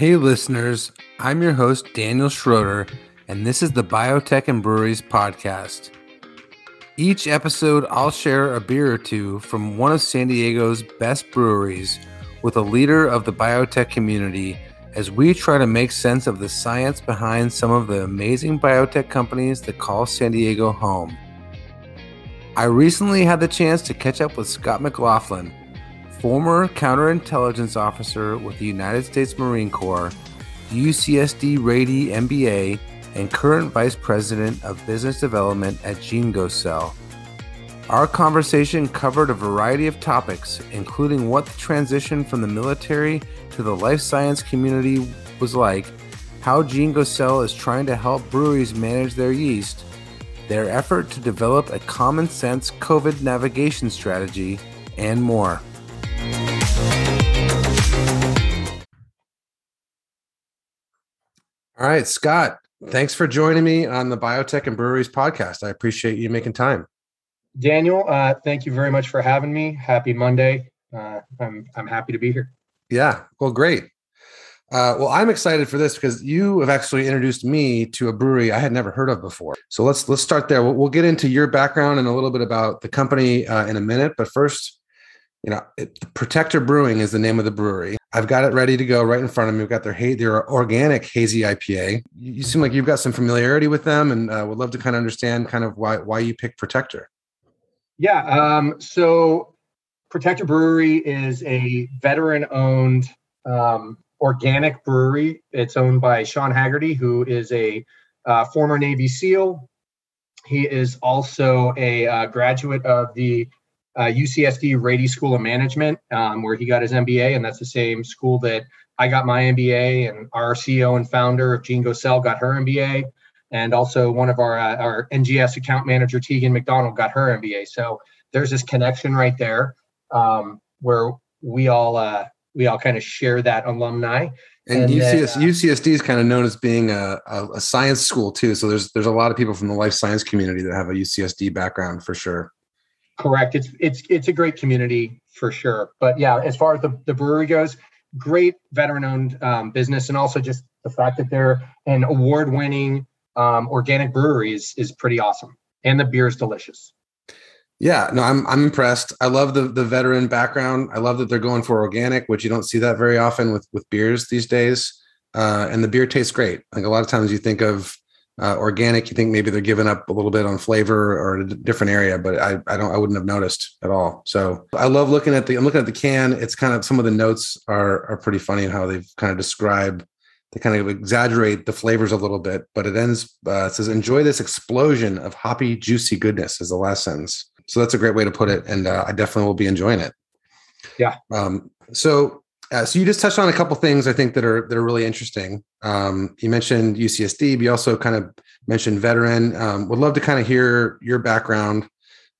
Hey, listeners, I'm your host, Daniel Schroeder, and this is the Biotech and Breweries podcast. Each episode, I'll share a beer or two from one of San Diego's best breweries with a leader of the biotech community as we try to make sense of the science behind some of the amazing biotech companies that call San Diego home. I recently had the chance to catch up with Scott McLaughlin, former counterintelligence officer with the United States Marine Corps, UCSD Rady MBA, and current vice president of business development at GeneGoCell. Our conversation covered a variety of topics, including what the transition from the military to the life science community was like, how GeneGoCell is trying to help breweries manage their yeast, their effort to develop a common sense COVID navigation strategy, and more. All right, Scott, thanks for joining me on the Biotech and Breweries podcast. I appreciate you making time. Daniel, uh, thank you very much for having me. Happy Monday. Uh, I'm I'm happy to be here. Yeah, well, great. Uh, well, I'm excited for this because you have actually introduced me to a brewery I had never heard of before. So let's let's start there. We'll, we'll get into your background and a little bit about the company uh, in a minute. But first, you know, it, Protector Brewing is the name of the brewery. I've got it ready to go right in front of me. We've got their their organic hazy IPA. You, you seem like you've got some familiarity with them, and uh, would love to kind of understand kind of why why you picked Protector. Yeah. Um, so Protector Brewery is a veteran owned um, organic brewery. It's owned by Sean Haggerty, who is a uh, former Navy SEAL. He is also a uh, graduate of the uh, UCSD Rady School of Management, um, where he got his MBA, and that's the same school that I got my MBA, and our CEO and founder of GeneGoCell got her MBA and also one of our uh, our NGS account manager Tegan McDonald got her MBA. So there's this connection right there um, where we all uh, we all kind of share that alumni. And, and UCS, then, uh, UCSD is kind of known as being a, a, a, science school too. So there's there's a lot of people from the life science community that have a UCSD background for sure. Correct. It's it's it's a great community for sure. But yeah, as far as the, the brewery goes, great veteran owned um, business, and also just the fact that they're an award winning um, organic brewery is is pretty awesome, and the beer is delicious. Yeah, no, I'm I'm impressed. I love the the veteran background. I love that they're going for organic, which you don't see that very often with with beers these days. Uh, and the beer tastes great. Like a lot of times, you think of uh, organic, you think maybe they're giving up a little bit on flavor or a different area, but I I don't I wouldn't have noticed at all. So I love looking at the I'm looking at the can. It's kind of some of the notes are are pretty funny in how they've kind of describe they kind of exaggerate the flavors a little bit, but it ends uh, it says enjoy this explosion of hoppy, juicy goodness is the last sentence. So that's a great way to put it, and uh, I definitely will be enjoying it. Yeah. Um, so uh, so you just touched on a couple things I think that are that are really interesting. Um, you mentioned UCSD, but you also kind of mentioned veteran. Um, would love to kind of hear your background,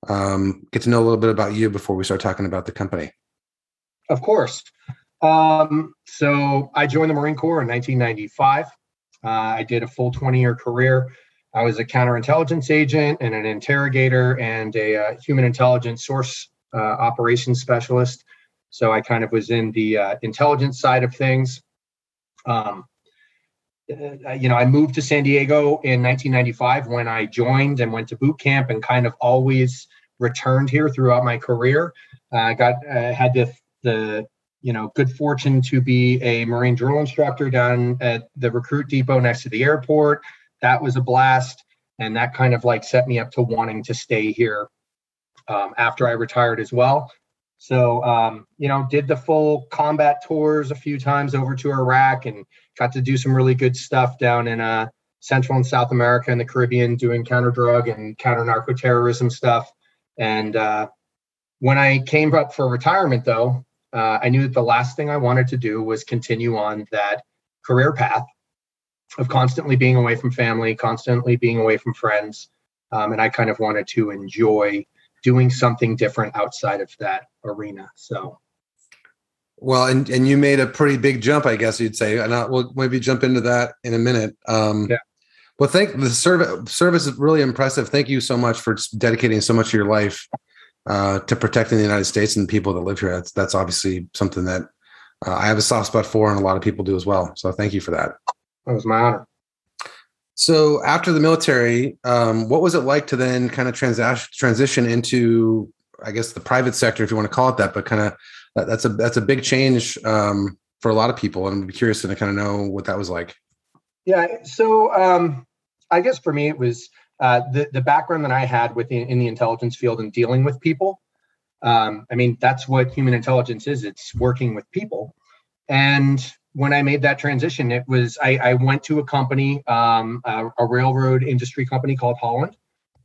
um, get to know a little bit about you before we start talking about the company. Of course. Um, so I joined the Marine Corps in 1995. Uh, I did a full 20 year career. I was a counterintelligence agent and an interrogator and a uh, human intelligence source uh, operations specialist. So I kind of was in the uh, intelligence side of things. Um, uh, you know, I moved to San Diego in 1995 when I joined and went to boot camp and kind of always returned here throughout my career. I got had the the you know, good fortune to be a Marine drill instructor down at the recruit depot next to the airport. That was a blast. And that kind of like set me up to wanting to stay here um, after I retired as well. So, um, you know, did the full combat tours a few times over to Iraq and got to do some really good stuff down in uh, Central and South America and the Caribbean doing counter drug and counter narco terrorism stuff. And uh, when I came up for retirement, though, uh, I knew that the last thing I wanted to do was continue on that career path of constantly being away from family, constantly being away from friends. Um, and I kind of wanted to enjoy doing something different outside of that arena. So, well, and and you made a pretty big jump, I guess you'd say, and I, we'll maybe jump into that in a minute. Um, yeah. Well, thank the service. Service is really impressive. Thank you so much for dedicating so much of your life uh, to protecting the United States and the people that live here. That's that's obviously something that uh, I have a soft spot for, and a lot of people do as well. So thank you for that. That was my honor. So after the military, um, what was it like to then kind of transaction transition into, I guess, the private sector, if you want to call it that? But kind of that, that's a that's a big change um, for a lot of people, and I'm curious to kind of know what that was like. Yeah. So um, I guess for me, it was uh, the the background that I had within in the intelligence field and dealing with people. Um, I mean, that's what human intelligence is. It's working with people. And when I made that transition, it was I, I went to a company, um, a, a, railroad industry company called Holland,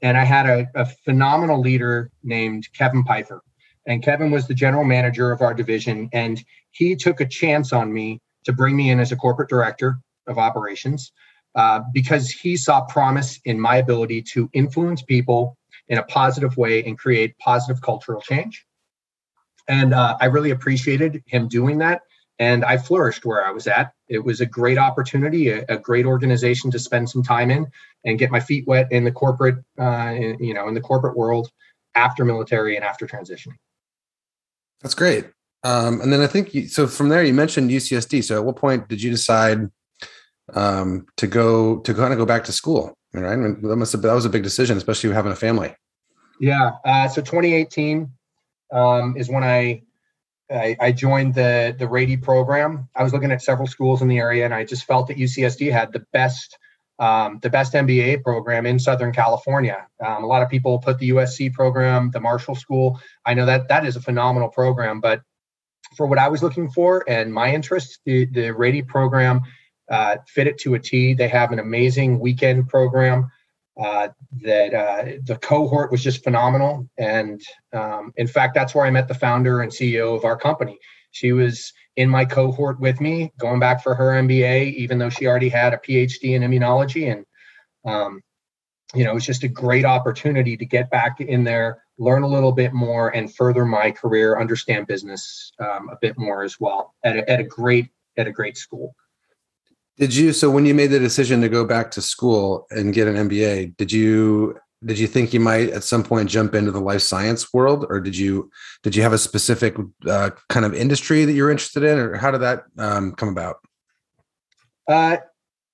and I had a, a phenomenal leader named Kevin Pfeiffer. And Kevin was the general manager of our division, and he took a chance on me to bring me in as a corporate director of operations uh, because he saw promise in my ability to influence people in a positive way and create positive cultural change. And uh, I really appreciated him doing that. And I flourished where I was at. It was a great opportunity, a, a great organization to spend some time in and get my feet wet in the corporate, uh, in, you know, in the corporate world after military and after transitioning. That's great. Um, and then I think you, so. From there, you mentioned UCSD. So, at what point did you decide um, to go to kind of go back to school? right? I mean, that must have that was a big decision, especially having a family. Yeah. Uh, so 2018 um, is when I, I, I joined the the Rady program. I was looking at several schools in the area, and I just felt that UCSD had the best um, the best MBA program in Southern California. Um, a lot of people put the USC program, the Marshall School. I know that that is a phenomenal program, but for what I was looking for and my interests, the the Rady program uh, fit it to a T. They have an amazing weekend program. Uh, that uh, the cohort was just phenomenal, and um, in fact, that's where I met the founder and CEO of our company. She was in my cohort with me, going back for her MBA, even though she already had a PhD in immunology, and um, you know, it was just a great opportunity to get back in there, learn a little bit more, and further my career, understand business um, a bit more as well at a, at a great at a great school. Did you so when you made the decision to go back to school and get an MBA, did you did you think you might at some point jump into the life science world or did you did you have a specific uh, kind of industry that you're interested in or how did that um, come about? Uh,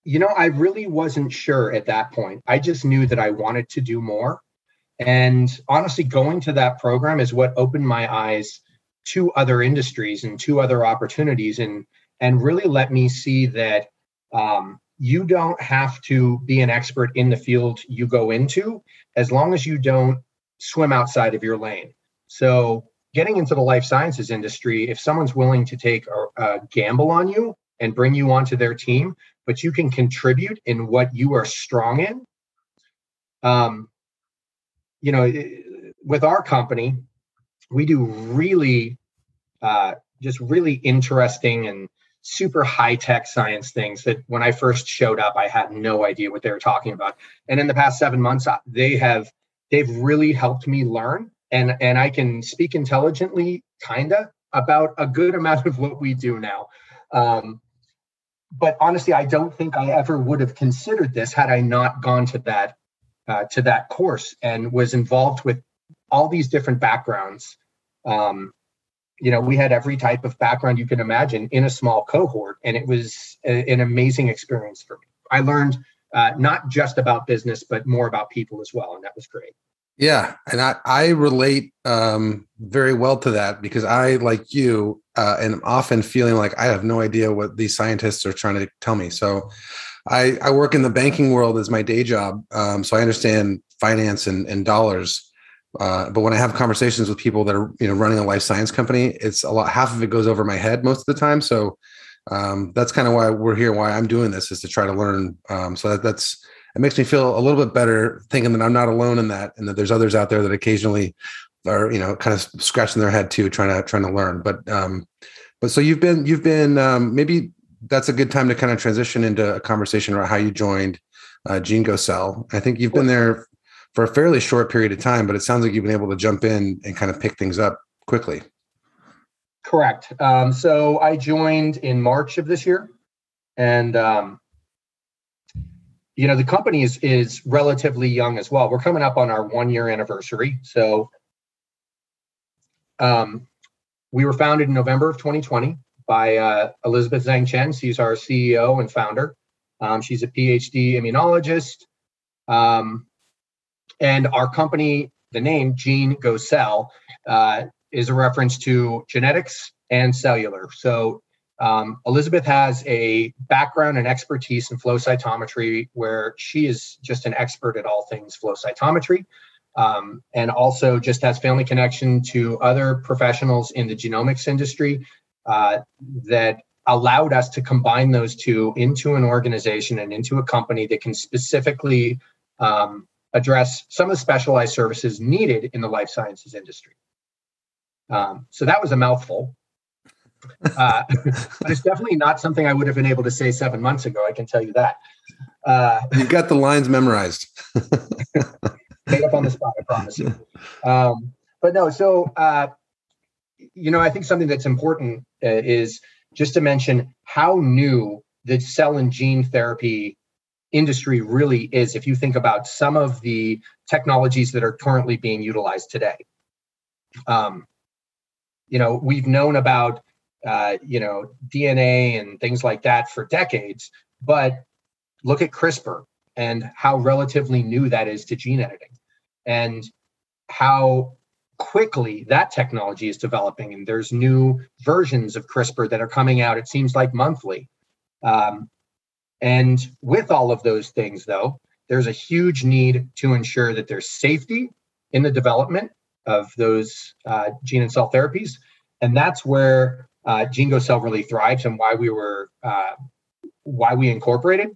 you know i really wasn't sure at that point. I just knew that i wanted to do more. And honestly going to that program is what opened my eyes to other industries and to other opportunities and and really let me see that um, you don't have to be an expert in the field you go into as long as you don't swim outside of your lane. So, getting into the life sciences industry, if someone's willing to take a, a gamble on you and bring you onto their team, but you can contribute in what you are strong in, um, you know, with our company, we do really, uh, just really interesting and super high tech science things that when I first showed up, I had no idea what they were talking about. And in the past seven months, they have they've really helped me learn, and and I can speak intelligently, kinda about a good amount of what we do now. Um, but honestly, I don't think I ever would have considered this had I not gone to that uh, to that course and was involved with all these different backgrounds. Um, you know, we had every type of background you can imagine in a small cohort, and it was a, an amazing experience for me. I learned uh, not just about business, but more about people as well, and that was great. Yeah, and I I relate um, very well to that because I, like you, uh, am often feeling like I have no idea what these scientists are trying to tell me. So, I I work in the banking world as my day job, um, so I understand finance and, and dollars. Uh, but when I have conversations with people that are you know running a life science company, it's a lot. Half of it goes over my head most of the time. So um, that's kind of why we're here. Why I'm doing this is to try to learn. Um, so that, that's it makes me feel a little bit better thinking that I'm not alone in that, and that there's others out there that occasionally are you know kind of scratching their head too, trying to trying to learn. But um, but so you've been you've been um, maybe that's a good time to kind of transition into a conversation about how you joined uh, GeneGo Cell. I think you've been there for a fairly short period of time, but it sounds like you've been able to jump in and kind of pick things up quickly. Correct. Um, so I joined in March of this year, and um, you know the company is is relatively young as well. We're coming up on our one year anniversary. So um, we were founded in November of 2020 by uh, Elizabeth Zhang Chen. She's our CEO and founder. Um, she's a PhD immunologist. Um, and our company, the name Gene Go Cell, uh, is a reference to genetics and cellular. So um, Elizabeth has a background and expertise in flow cytometry, where she is just an expert at all things flow cytometry, um, and also just has family connection to other professionals in the genomics industry uh, that allowed us to combine those two into an organization and into a company that can specifically um, address some of the specialized services needed in the life sciences industry. Um, so that was a mouthful. Uh, but it's definitely not something I would have been able to say seven months ago. I can tell you that. Uh, You've got the lines memorized. made up on the spot, I promise you. Um, but no, so uh, you know, I think something that's important uh, is just to mention how new the cell and gene therapy industry really is. If you think about some of the technologies that are currently being utilized today, um, you know, we've known about uh, you know, DNA and things like that for decades. But look at CRISPR and how relatively new that is to gene editing and how quickly that technology is developing. And there's new versions of CRISPR that are coming out, it seems like monthly. Um, and with all of those things, though, there's a huge need to ensure that there's safety in the development of those uh, gene and cell therapies. And that's where uh, Cell really thrives and why we were uh, why we incorporated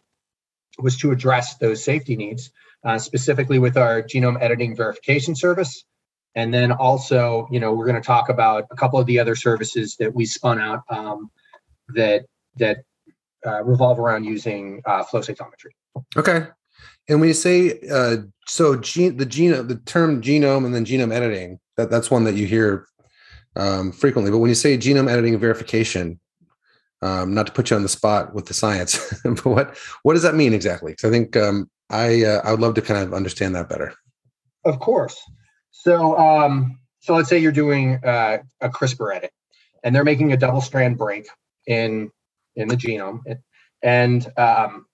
was to address those safety needs, uh, specifically with our genome editing verification service. And then also, you know, we're going to talk about a couple of the other services that we spun out um, that that uh, revolve around using uh, flow cytometry. Okay. And when you say uh, so, gene the genome, the term genome, and then genome editing, that that's one that you hear um, frequently. But when you say genome editing verification, um, not to put you on the spot with the science, but what what does that mean exactly? Because I think um, I uh, I would love to kind of understand that better. Of course. So um, so let's say you're doing uh, a CRISPR edit, and they're making a double strand break in in the genome, and um,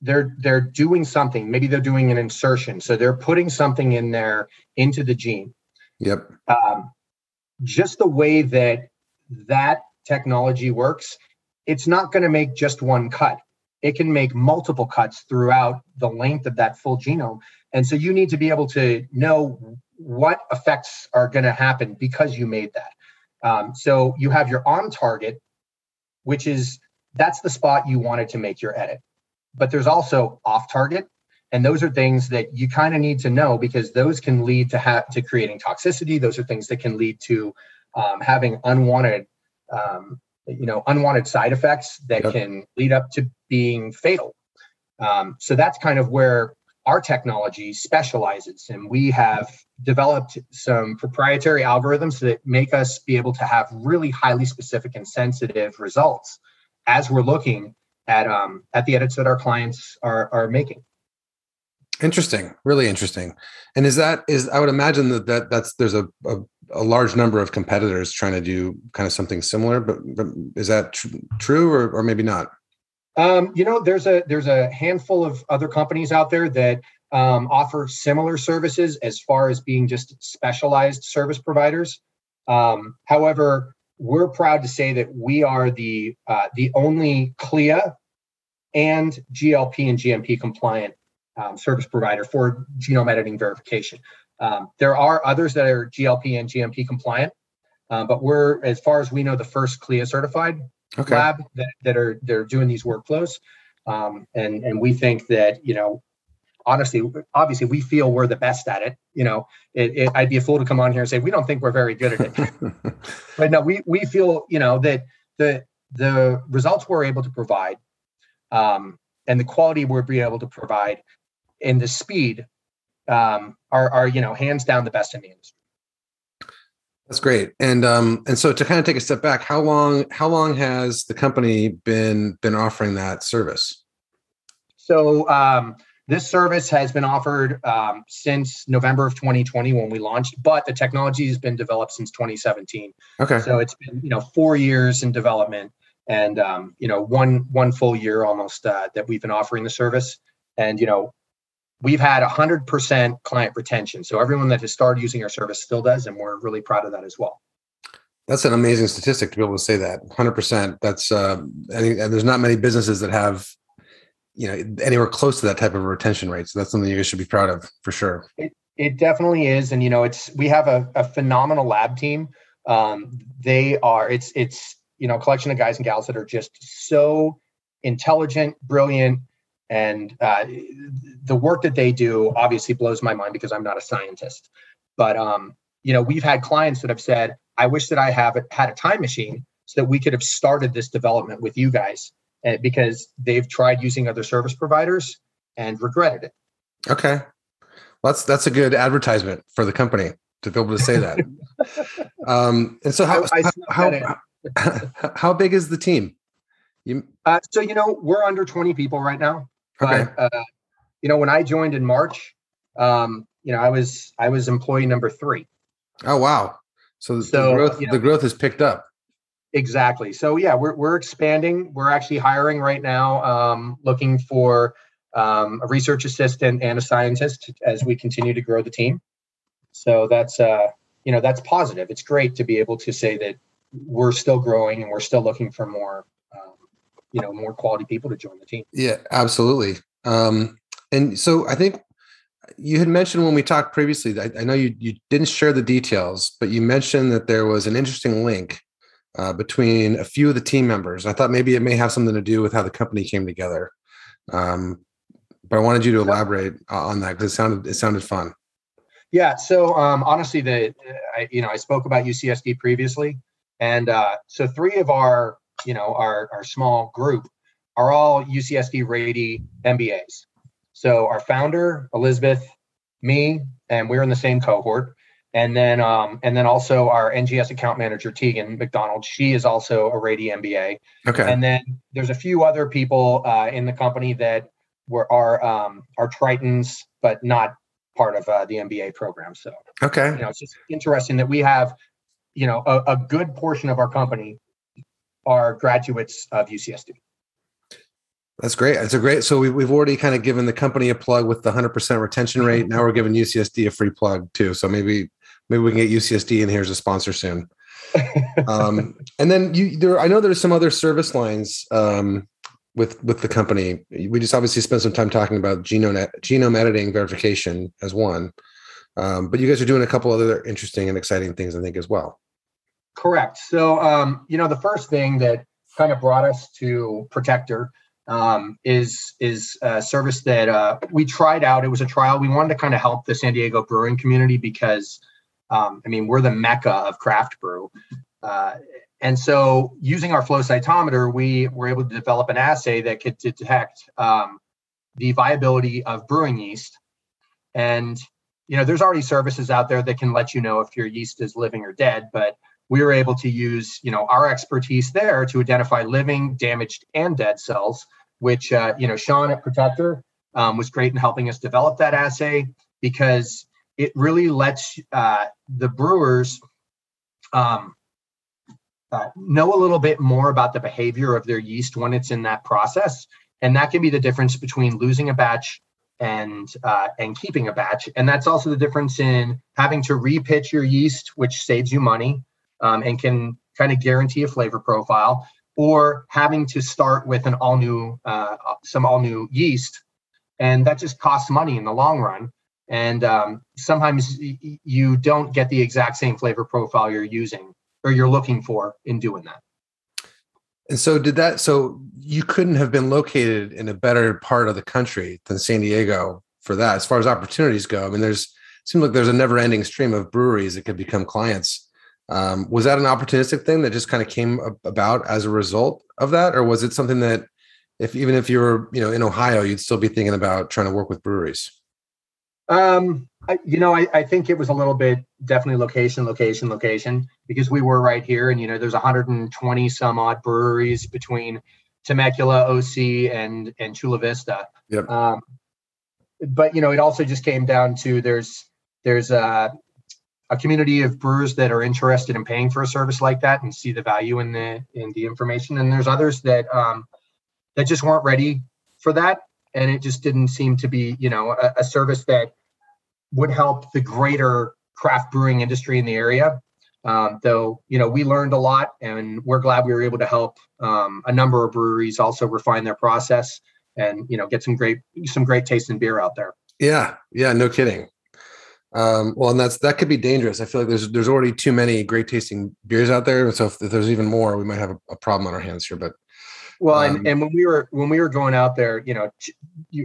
they're they're doing something. Maybe they're doing an insertion, so they're putting something in there into the gene. Yep. Um, just the way that that technology works, it's not going to make just one cut. It can make multiple cuts throughout the length of that full genome. And so you need to be able to know what effects are going to happen because you made that. Um, so you have your on target, which is that's the spot you wanted to make your edit. But there's also off target, and those are things that you kind of need to know because those can lead to ha- to creating toxicity those are things that can lead to um, having unwanted um, you know unwanted side effects that yep. can lead up to being fatal um, so that's kind of where our technology specializes and we have developed some proprietary algorithms that make us be able to have really highly specific and sensitive results as we're looking at um, at the edits that our clients are, are making Interesting, really interesting. And is that is I would imagine that, that that's there's a, a, a large number of competitors trying to do kind of something similar, but, but is that tr- true or, or maybe not? Um, you know, there's a there's a handful of other companies out there that um, offer similar services as far as being just specialized service providers. Um, however, we're proud to say that we are the uh, the only CLIA and GLP and GMP compliant um, service provider for genome editing verification. Um, there are others that are GLP and GMP compliant, uh, but we're, as far as we know, the first CLIA certified okay. lab that, that are they're doing these workflows. Um, and and we think that you know, honestly, obviously, we feel we're the best at it. You know, it, it, I'd be a fool to come on here and say we don't think we're very good at it. but no, we we feel you know that the the results we're able to provide um, and the quality we're being able to provide and the speed um, are are you know hands down the best in the industry. That's great. And um, and so to kind of take a step back, how long how long has the company been been offering that service? So um, this service has been offered um, since November of 2020 when we launched, but the technology has been developed since 2017. Okay. So it's been you know four years in development, and um, you know one one full year almost uh, that we've been offering the service, and you know we've had 100% client retention. So everyone that has started using our service still does, and we're really proud of that as well. That's an amazing statistic to be able to say that 100%. That's uh, think there's not many businesses that have you know anywhere close to that type of retention rate. So that's something you guys should be proud of for sure. It, it definitely is, and you know, it's we have a, a phenomenal lab team. Um, they are it's it's you know a collection of guys and gals that are just so intelligent, brilliant, and uh, the work that they do obviously blows my mind because I'm not a scientist. But um, you know, we've had clients that have said, "I wish that I have had a time machine so that we could have started this development with you guys." and because they've tried using other service providers and regretted it. Okay, well, that's that's a good advertisement for the company to be able to say that. um, and so how how, how, how big is the team? You, uh, so you know we're under 20 people right now. Okay. But, uh, you know when I joined in March, um, you know I was I was employee number three. Oh wow! So, so the growth you know, the growth has picked up. Exactly. So yeah, we're we're expanding. We're actually hiring right now, um, looking for um, a research assistant and a scientist as we continue to grow the team. So that's uh, you know that's positive. It's great to be able to say that we're still growing and we're still looking for more you know more quality people to join the team. Yeah, absolutely. Um, and so I think you had mentioned when we talked previously. I, I know you you didn't share the details, but you mentioned that there was an interesting link uh, between a few of the team members. I thought maybe it may have something to do with how the company came together. Um, but I wanted you to elaborate on that because it sounded it sounded fun. Yeah. So um, honestly, the I, you know I spoke about UCSD previously, and uh, so three of our you know our our small group are all UCSD Rady MBAs. So our founder Elizabeth, me, and we're in the same cohort and then um, and then also our NGS account manager Tegan McDonald. She is also a Rady MBA. Okay. And then there's a few other people uh, in the company that were are um, are Tritons, but not part of uh, the MBA program. So okay, you know, it's just interesting that we have you know a, a good portion of our company are graduates of UCSD. That's great. That's a great. So we, we've already kind of given the company a plug with the 100% retention rate. Now we're giving UCSD a free plug too. So maybe maybe we can get UCSD in here as a sponsor soon. um, and then you there, I know there's some other service lines um, with with the company. We just obviously spent some time talking about genome genome editing verification as one, um, but you guys are doing a couple other interesting and exciting things, I think, as well. Correct. So um, you know, the first thing that kind of brought us to Protector um, is is a service that uh, we tried out. It was a trial. We wanted to kind of help the San Diego brewing community because um, I mean, we're the mecca of craft brew. Uh, and so using our flow cytometer, we were able to develop an assay that could detect um, the viability of brewing yeast. And, you know, there's already services out there that can let you know if your yeast is living or dead, but we were able to use, you know, our expertise there to identify living, damaged, and dead cells, which, uh, you know, Sean at Protector um, was great in helping us develop that assay because it really lets uh, the brewers um, uh, know a little bit more about the behavior of their yeast when it's in that process, and that can be the difference between losing a batch and uh, and keeping a batch. And that's also the difference in having to repitch your yeast, which saves you money um, and can kind of guarantee a flavor profile, or having to start with an all new uh, some all new yeast, and that just costs money in the long run. And um, sometimes you don't get the exact same flavor profile you're using or you're looking for in doing that. And so did that so you couldn't have been located in a better part of the country than san diego for that as far as opportunities go. I mean there's seems like there's a never ending stream of breweries that could become clients um, was that an opportunistic thing that just kind of came about as a result of that or was it something that if even if you were you know in ohio you'd still be thinking about trying to work with breweries um, I, you know, I, I think it was a little bit definitely location, location, location, because we were right here, and you know, there's 120 some odd breweries between Temecula, OC, and and Chula Vista. Yep. Um, but you know, it also just came down to there's there's a a community of brewers that are interested in paying for a service like that and see the value in the in the information, and there's others that um, that just weren't ready for that, and it just didn't seem to be you know a, a service that would help the greater craft brewing industry in the area. Um, though you know we learned a lot, and we're glad we were able to help um, a number of breweries also refine their process and you know get some great some great tasting beer out there. Yeah, yeah, no kidding. Um, well, and that's that could be dangerous. I feel like there's there's already too many great tasting beers out there. and So if, if there's even more, we might have a, a, problem on our hands here. But well, um, and, and when we were when we were going out there, you know, ch-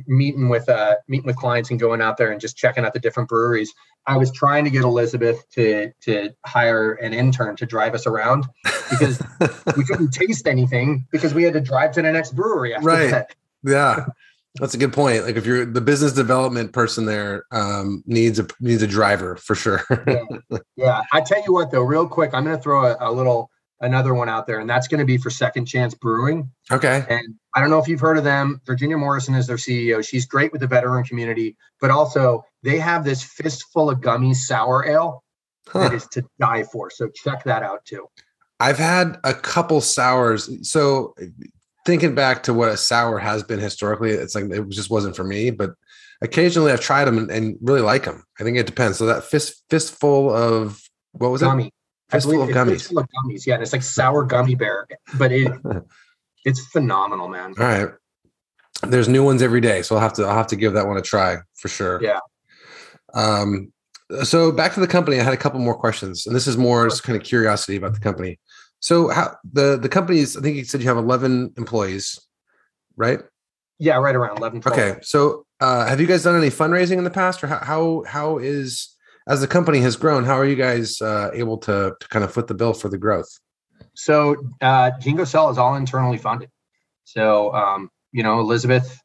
meeting with uh meeting with clients and going out there and just checking out the different breweries, I was trying to get Elizabeth to to hire an intern to drive us around because we couldn't taste anything because we had to drive to the next brewery after right. that. Yeah. That's a good point. Like if you're the business development person there um, needs a needs a driver for sure. yeah. yeah. I tell you what though, real quick, I'm going to throw a, a, little another one out there, and that's going to be for Second Chance Brewing. Okay. And I don't know if you've heard of them. Virginia Morrison is their CEO. She's great with the veteran community, but also they have this fistful of gummies sour ale huh. that is to die for. So check that out too. I've had a couple sours. So thinking back to what a sour has been historically, it's like it just wasn't for me. But occasionally I've tried them and, and really like them. I think it depends. So that fist fistful of what was Gummy. it? Fistful of gummies. Fistful of gummies. Yeah, and it's like sour gummy bear, but it it's phenomenal, man. All right. There's new ones every day, so I'll have to I'll have to give that one a try for sure. Yeah. Um. So back to the company, I had a couple more questions, and this is more just kind of curiosity about the company. So how the the companies? I think you said you have eleven employees, right? Yeah, right around 11. 12. Okay, so uh, have you guys done any fundraising in the past, or how how, how is as the company has grown? How are you guys uh, able to to kind of foot the bill for the growth? So uh, GeneGo Cell is all internally funded. So um, you know Elizabeth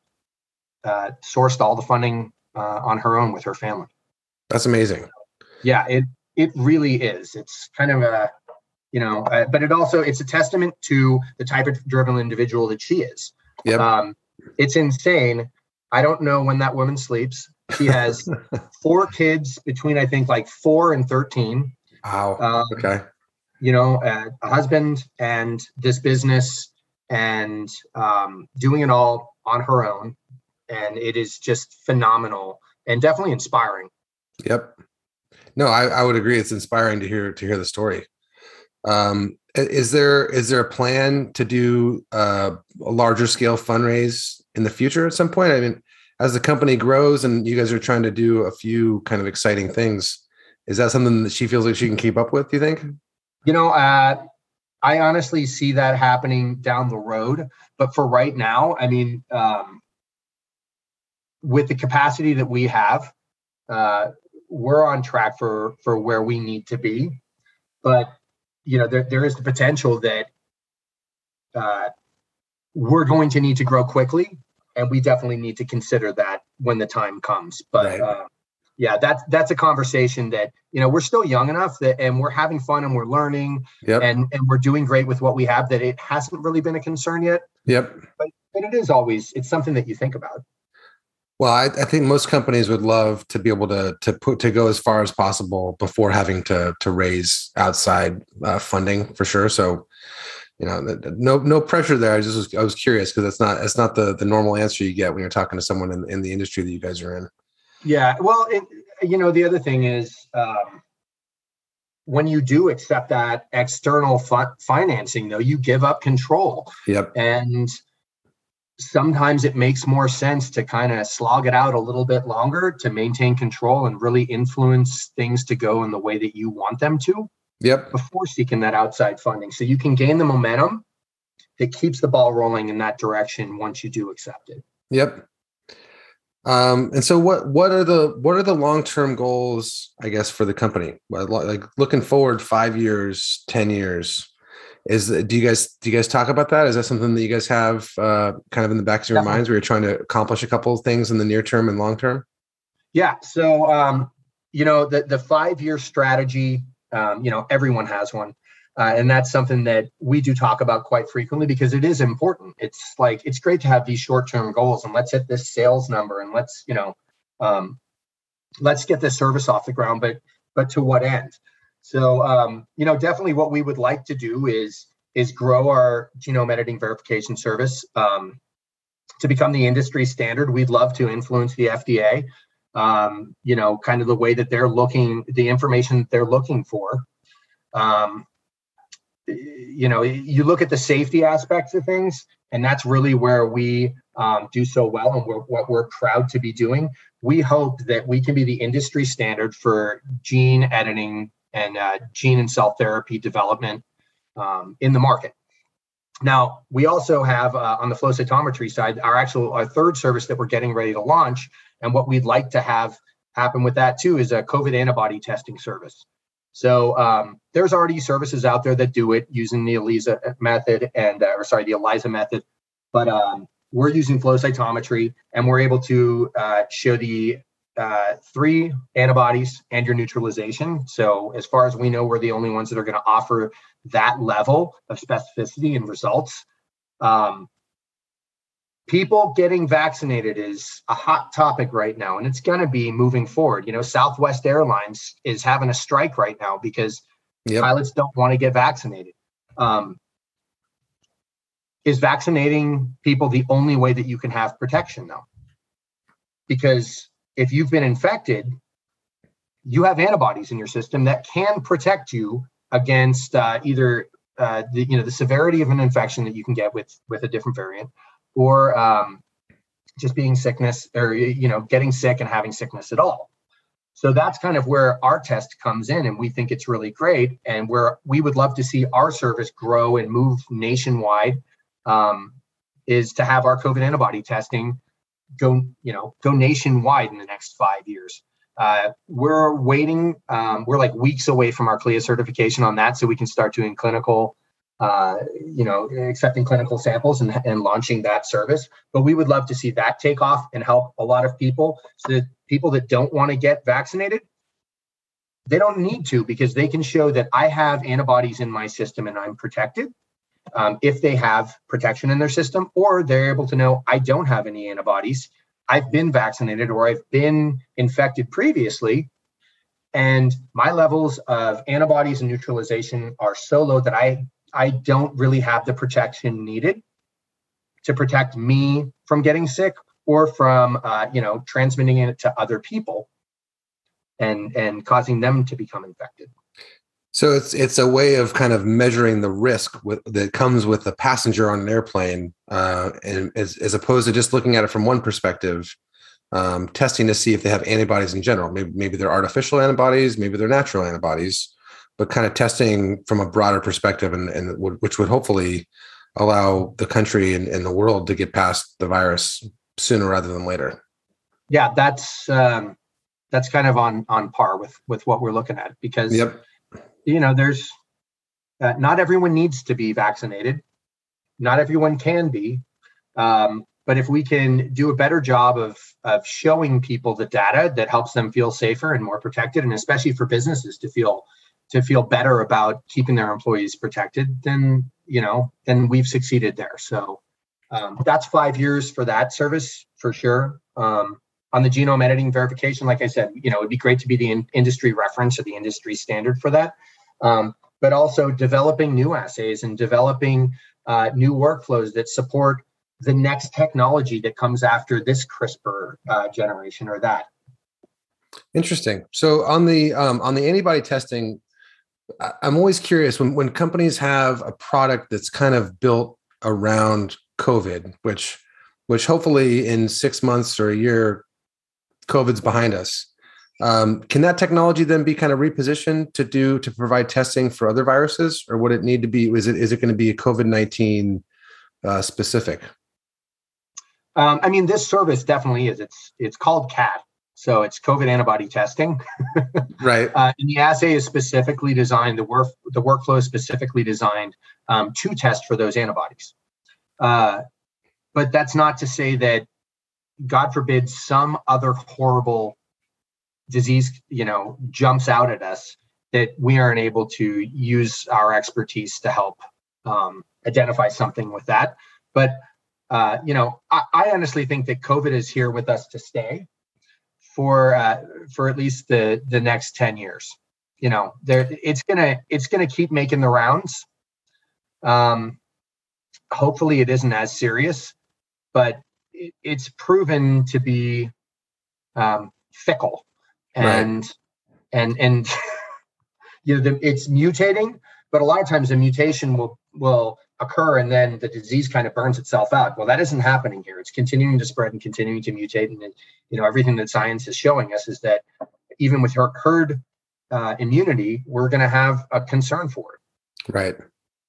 uh, sourced all the funding uh, on her own with her family. That's amazing. Yeah, it it really is. It's kind of a you know uh, but it also it's a testament to the type of driven individual that she is. Yep. Um, it's insane. I don't know when that woman sleeps. She has four kids between i think like four and 13 wow. Um, okay. you know uh, a husband and this business and um, doing it all on her own. And it is just phenomenal and definitely inspiring. Yep. No I, I would agree. It's inspiring to hear to hear the story um, is there is there a plan to do uh, a larger scale fundraise in the future at some point? I mean, as the company grows and you guys are trying to do a few kind of exciting things, is that something that she feels like she can keep up with? Do you think? You know, uh, I honestly see that happening down the road, but for right now, I mean, um, with the capacity that we have, uh, we're on track for for where we need to be. But you know, there, there is the potential that uh, we're going to need to grow quickly, and we definitely need to consider that when the time comes. But right. uh, yeah, that's that's a conversation that you know we're still young enough that, and we're having fun and we're learning, yep. and and we're doing great with what we have. That it hasn't really been a concern yet. Yep. But, but it is always it's something that you think about. Well, I, I, think most companies would love to be able to to put to go as far as possible before having to to raise outside uh, funding for sure. So, you know, no no pressure there. I just was I was curious because that's not it's not the the normal answer you get when you're talking to someone in, in the industry that you guys are in. Yeah, well, it, you know, the other thing is um, when you do accept that external financing, though, you give up control. Yep, and sometimes it makes more sense to kind of slog it out a little bit longer to maintain control and really influence things to go in the way that you want them to. Yep. Before seeking that outside funding. So you can gain the momentum that keeps the ball rolling in that direction once you do accept it. Yep. Um, and so what what are the what are the long-term goals, I guess, for the company? Like looking forward five years, 10 years, is do you guys do you guys talk about that? Is that something that you guys have uh, kind of in the back of your Definitely. minds where you're trying to accomplish a couple of things in the near term and long term? Yeah. So um, you know the the five year strategy. Um, you know everyone has one, uh, and that's something that we do talk about quite frequently because it is important. It's like it's great to have these short term goals and let's hit this sales number and let's you know Um, let's get this service off the ground, but but to what end? So um, you know, definitely what we would like to do is is grow our genome editing verification service um, to become the industry standard. We'd love to influence the FDA. Um, you know, kind of the way that they're looking, the information they're looking for. Um, you know, you look at the safety aspects of things, and that's really where we um, do so well and we're, what we're proud to be doing. We hope that we can be the industry standard for gene editing and uh, gene and cell therapy development um, in the market. Now, we also have uh, on the flow cytometry side, our actual our third service that we're getting ready to launch. And what we'd like to have happen with that too is a COVID antibody testing service. So um, there's already services out there that do it using the ELISA method and, uh, or sorry, the ELISA method. But um, we're using flow cytometry and we're able to uh, show the uh, three antibodies and your neutralization. So, as far as we know, we're the only ones that are going to offer that level of specificity and results. Um, people getting vaccinated is a hot topic right now, and it's going to be moving forward. You know, Southwest Airlines is having a strike right now because yep. pilots don't want to get vaccinated. Um, is vaccinating people the only way that you can have protection though because if you've been infected you have antibodies in your system that can protect you against uh, either uh, the you know the severity of an infection that you can get with with a different variant or um, just being sickness or you know getting sick and having sickness at all. So that's kind of where our test comes in and we think it's really great and where we would love to see our service grow and move nationwide um, is to have our COVID antibody testing go, you know, go nationwide in the next five years. Uh, we're waiting. Um, we're like weeks away from our CLIA certification on that, so we can start doing clinical, uh, you know, accepting clinical samples and, and launching that service. But we would love to see that take off and help a lot of people, so that people that don't want to get vaccinated, they don't need to because they can show that I have antibodies in my system and I'm protected um, if they have protection in their system, or they're able to know I don't have any antibodies. I've been vaccinated or I've been infected previously, and my levels of antibodies and neutralization are so low that I I don't really have the protection needed to protect me from getting sick or from uh, you know transmitting it to other people and and causing them to become infected. So it's it's a way of kind of measuring the risk with, that comes with a passenger on an airplane, uh, and as, as opposed to just looking at it from one perspective, um, testing to see if they have antibodies in general. Maybe maybe they're artificial antibodies, maybe they're natural antibodies, but kind of testing from a broader perspective, and, and which would hopefully allow the country and, and the world to get past the virus sooner rather than later. Yeah, that's um, that's kind of on on par with with what we're looking at because. Yep you know, there's uh, not everyone needs to be vaccinated. Not everyone can be. Um, but if we can do a better job of, of showing people the data that helps them feel safer and more protected, and especially for businesses to feel to feel better about keeping their employees protected, then you know, then we've succeeded there. So um, that's five years for that service for sure. Um, on the genome editing verification, like I said, you know, it'd be great to be the in- industry reference or the industry standard for that um, but also developing new assays and developing uh, new workflows that support the next technology that comes after this CRISPR uh, generation or that. Interesting. So on the um, on the antibody testing, I'm always curious when when companies have a product that's kind of built around COVID, which which hopefully in six months or a year, COVID's behind us. Um, can that technology then be kind of repositioned to do to provide testing for other viruses, or would it need to be? Is it is it going to be COVID nineteen uh, specific? Um, I mean, this service definitely is. It's it's called CAT, so it's COVID antibody testing. right. Uh, and the assay is specifically designed. The work the workflow is specifically designed um, to test for those antibodies. Uh, but that's not to say that, God forbid, some other horrible disease, you know, jumps out at us that we aren't able to use our expertise to help um, identify something with that. But uh, you know, I, I honestly think that COVID is here with us to stay for uh, for at least the the next 10 years. You know there it's gonna it's gonna keep making the rounds. Um hopefully it isn't as serious but it, it's proven to be um fickle and right. and and you know the, it's mutating but a lot of times the mutation will will occur and then the disease kind of burns itself out. Well that isn't happening here. It's continuing to spread and continuing to mutate. And you know everything that science is showing us is that even with herd uh, immunity we're going to have a concern for it. Right.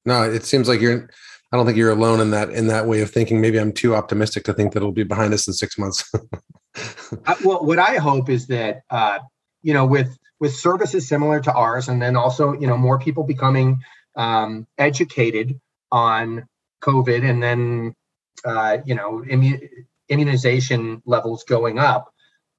No it seems like you're i don't think you're alone in that in that way of thinking. Maybe i'm too optimistic to think that it'll be behind us in six months I, well what i hope is that uh, you know with with services similar to ours and then also you know more people becoming um, educated on COVID and then, uh, you know, immu- immunization levels going up.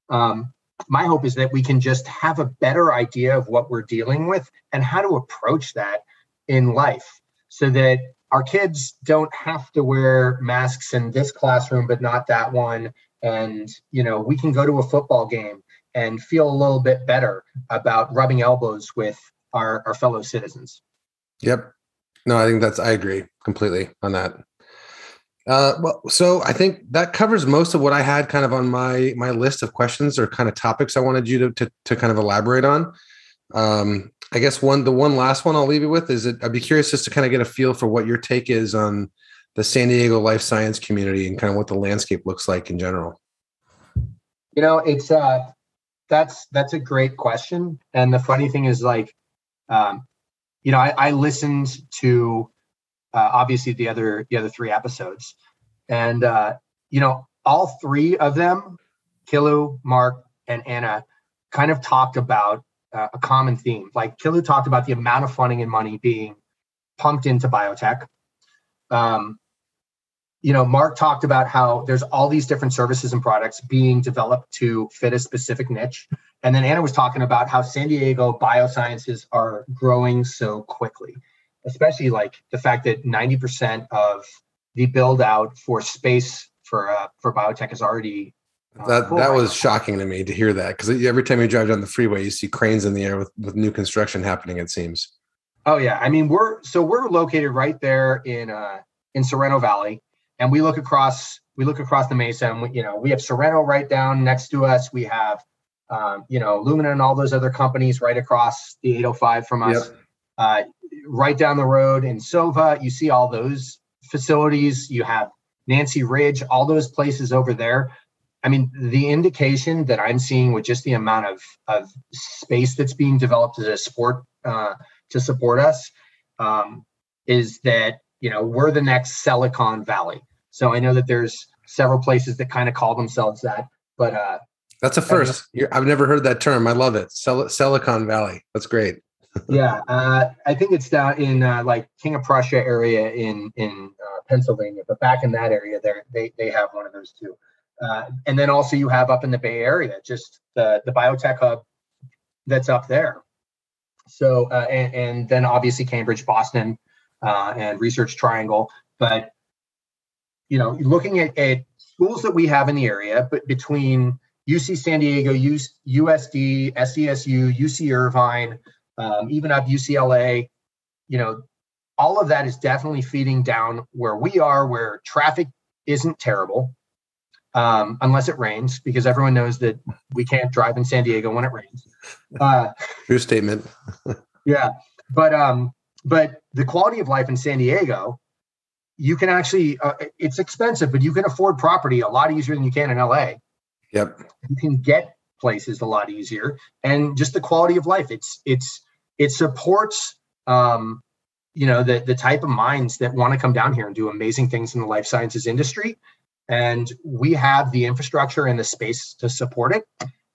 Um, my hope is that we can just have a better idea of what we're dealing with and how to approach that in life so that our kids don't have to wear masks in this classroom but not that one and you know we can go to a football game and feel a little bit better about rubbing elbows with our, our fellow citizens yep no, I think that's I agree completely on that. Uh, well, so I think that covers most of what I had kind of on my my list of questions or kind of topics I wanted you to to, to kind of elaborate on. Um, I guess one the one last one I'll leave you with is that I'd be curious just to kind of get a feel for what your take is on the San Diego life science community and kind of what the landscape looks like in general. You know, it's uh that's that's a great question. And the funny thing is like um, you know, I, I listened to uh, obviously the other the other three episodes, and uh, you know, all three of them, Kilu, Mark, and Anna, kind of talked about uh, a common theme. Like Kilu talked about the amount of funding and money being pumped into biotech. Um, you know, Mark talked about how there's all these different services and products being developed to fit a specific niche. And then Anna was talking about how San Diego biosciences are growing so quickly, especially like the fact that 90% of the build out for space for uh, for biotech is already uh, that that was shocking to me to hear that because every time you drive down the freeway you see cranes in the air with, with new construction happening it seems. Oh yeah. I mean we're so we're located right there in uh in sorrento valley and we look across we look across the mesa and we, you know we have sorrento right down next to us we have um, you know, Illumina and all those other companies right across the 805 from us. Yep. Uh, right down the road in Sova, you see all those facilities. You have Nancy Ridge, all those places over there. I mean, the indication that I'm seeing with just the amount of, of space that's being developed as a sport uh, to support us um, is that you know we're the next Silicon Valley. So I know that there's several places that kind of call themselves that, but uh, that's a first. I've never heard that term. I love it. Sil- Silicon Valley. That's great. yeah, uh, I think it's down in uh, like King of Prussia area in in uh, Pennsylvania, but back in that area, there they they have one of those too. Uh, and then also you have up in the Bay Area, just the the biotech hub that's up there. So uh, and, and, then obviously Cambridge, Boston, uh, and Research Triangle. But you know, looking at, at schools that we have in the area, but between UC San Diego, USD, SDSU, UC Irvine, um, even up UCLA. You know, all of that is definitely feeding down where we are, where traffic isn't terrible, um, unless it rains, because everyone knows that we can't drive in San Diego when it rains. Uh, True statement. yeah, but um, but the quality of life in San Diego, you can actually, uh, it's expensive, but you can afford property a lot easier than you can in LA. Yep. You can get places a lot easier and just the quality of life. It's it's it supports um, you know the the type of minds that want to come down here and do amazing things in the life sciences industry. And we have the infrastructure and the space to support it.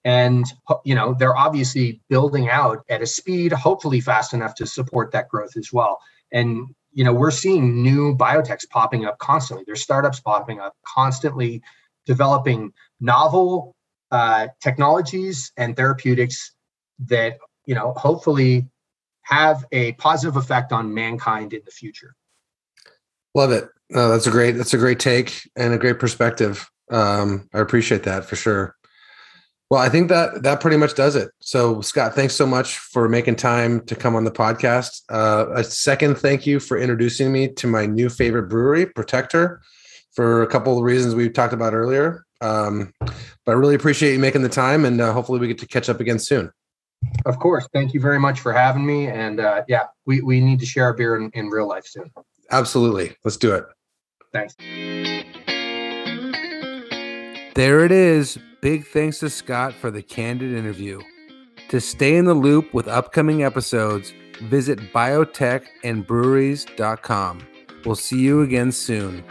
And you know, they're obviously building out at a speed, hopefully fast enough to support that growth as well. And you know, we're seeing new biotechs popping up constantly. There's startups popping up constantly developing novel uh, technologies and therapeutics that you know hopefully have a positive effect on mankind in the future. Love it. No, that's a great that's a great take and a great perspective. Um, I appreciate that for sure. Well, I think that that pretty much does it. So, Scott, thanks so much for making time to come on the podcast. Uh, a second thank you for introducing me to my new favorite brewery, Protector, for a couple of reasons we've talked about earlier. Um, but I really appreciate you making the time, and uh, hopefully we get to catch up again soon. Of course. Thank you very much for having me. And uh, yeah, we, we need to share our beer in, in real life soon. Absolutely. Let's do it. Thanks. There it is. Big thanks to Scott for the candid interview. To stay in the loop with upcoming episodes, visit biotechandbreweries.com. We'll see you again soon.